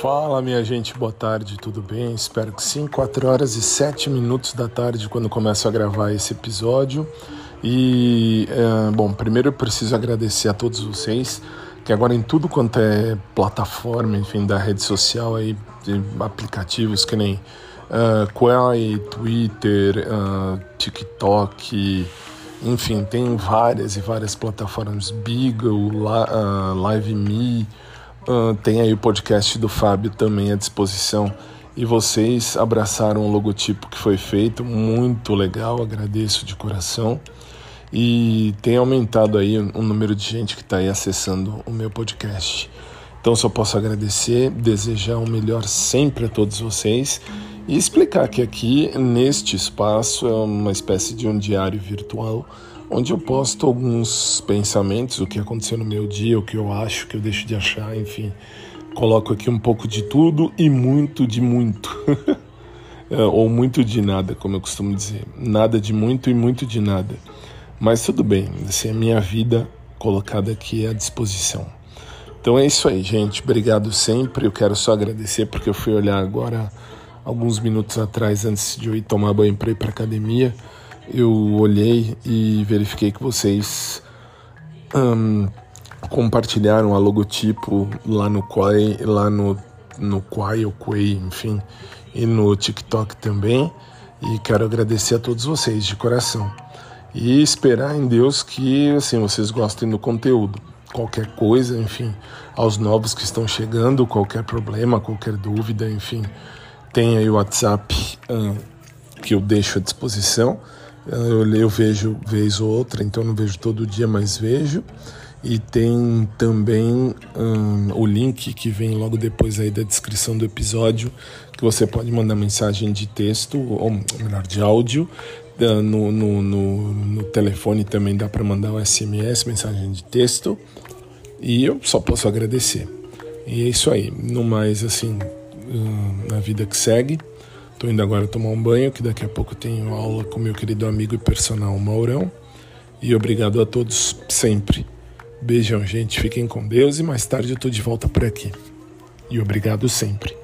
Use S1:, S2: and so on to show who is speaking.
S1: Fala, minha gente, boa tarde, tudo bem? Espero que sim. 4 horas e 7 minutos da tarde quando começo a gravar esse episódio. E, é, bom, primeiro eu preciso agradecer a todos vocês que agora em tudo quanto é plataforma, enfim, da rede social aí, aplicativos que nem uh, Quay, Twitter, uh, TikTok, enfim, tem várias e várias plataformas, Beagle, uh, Live Me, Tem aí o podcast do Fábio também à disposição. E vocês abraçaram o logotipo que foi feito, muito legal, agradeço de coração. E tem aumentado aí o número de gente que está aí acessando o meu podcast. Então só posso agradecer, desejar o melhor sempre a todos vocês e explicar que aqui neste espaço é uma espécie de um diário virtual onde eu posto alguns pensamentos, o que aconteceu no meu dia, o que eu acho, o que eu deixo de achar, enfim. Coloco aqui um pouco de tudo e muito de muito. É, ou muito de nada, como eu costumo dizer. Nada de muito e muito de nada. Mas tudo bem, essa é a minha vida colocada aqui à disposição. Então é isso aí, gente. Obrigado sempre. Eu quero só agradecer porque eu fui olhar agora, alguns minutos atrás, antes de eu ir tomar banho para ir para academia eu olhei e verifiquei que vocês um, compartilharam a logotipo lá no Quai, lá no, no Quai ou Quay, enfim, e no TikTok também. E quero agradecer a todos vocês de coração. E esperar em Deus que assim, vocês gostem do conteúdo. Qualquer coisa, enfim, aos novos que estão chegando, qualquer problema, qualquer dúvida, enfim, tem aí o WhatsApp um, que eu deixo à disposição. Eu, eu vejo vez ou outra, então não vejo todo dia, mas vejo. E tem também um, o link que vem logo depois aí da descrição do episódio, que você pode mandar mensagem de texto, ou melhor, de áudio. No, no, no, no telefone também dá para mandar o SMS, mensagem de texto. E eu só posso agradecer. E é isso aí. No mais, assim, na vida que segue. Estou indo agora tomar um banho, que daqui a pouco tenho aula com meu querido amigo e personal Maurão. E obrigado a todos sempre. Beijão, gente. Fiquem com Deus e mais tarde eu estou de volta por aqui. E obrigado sempre.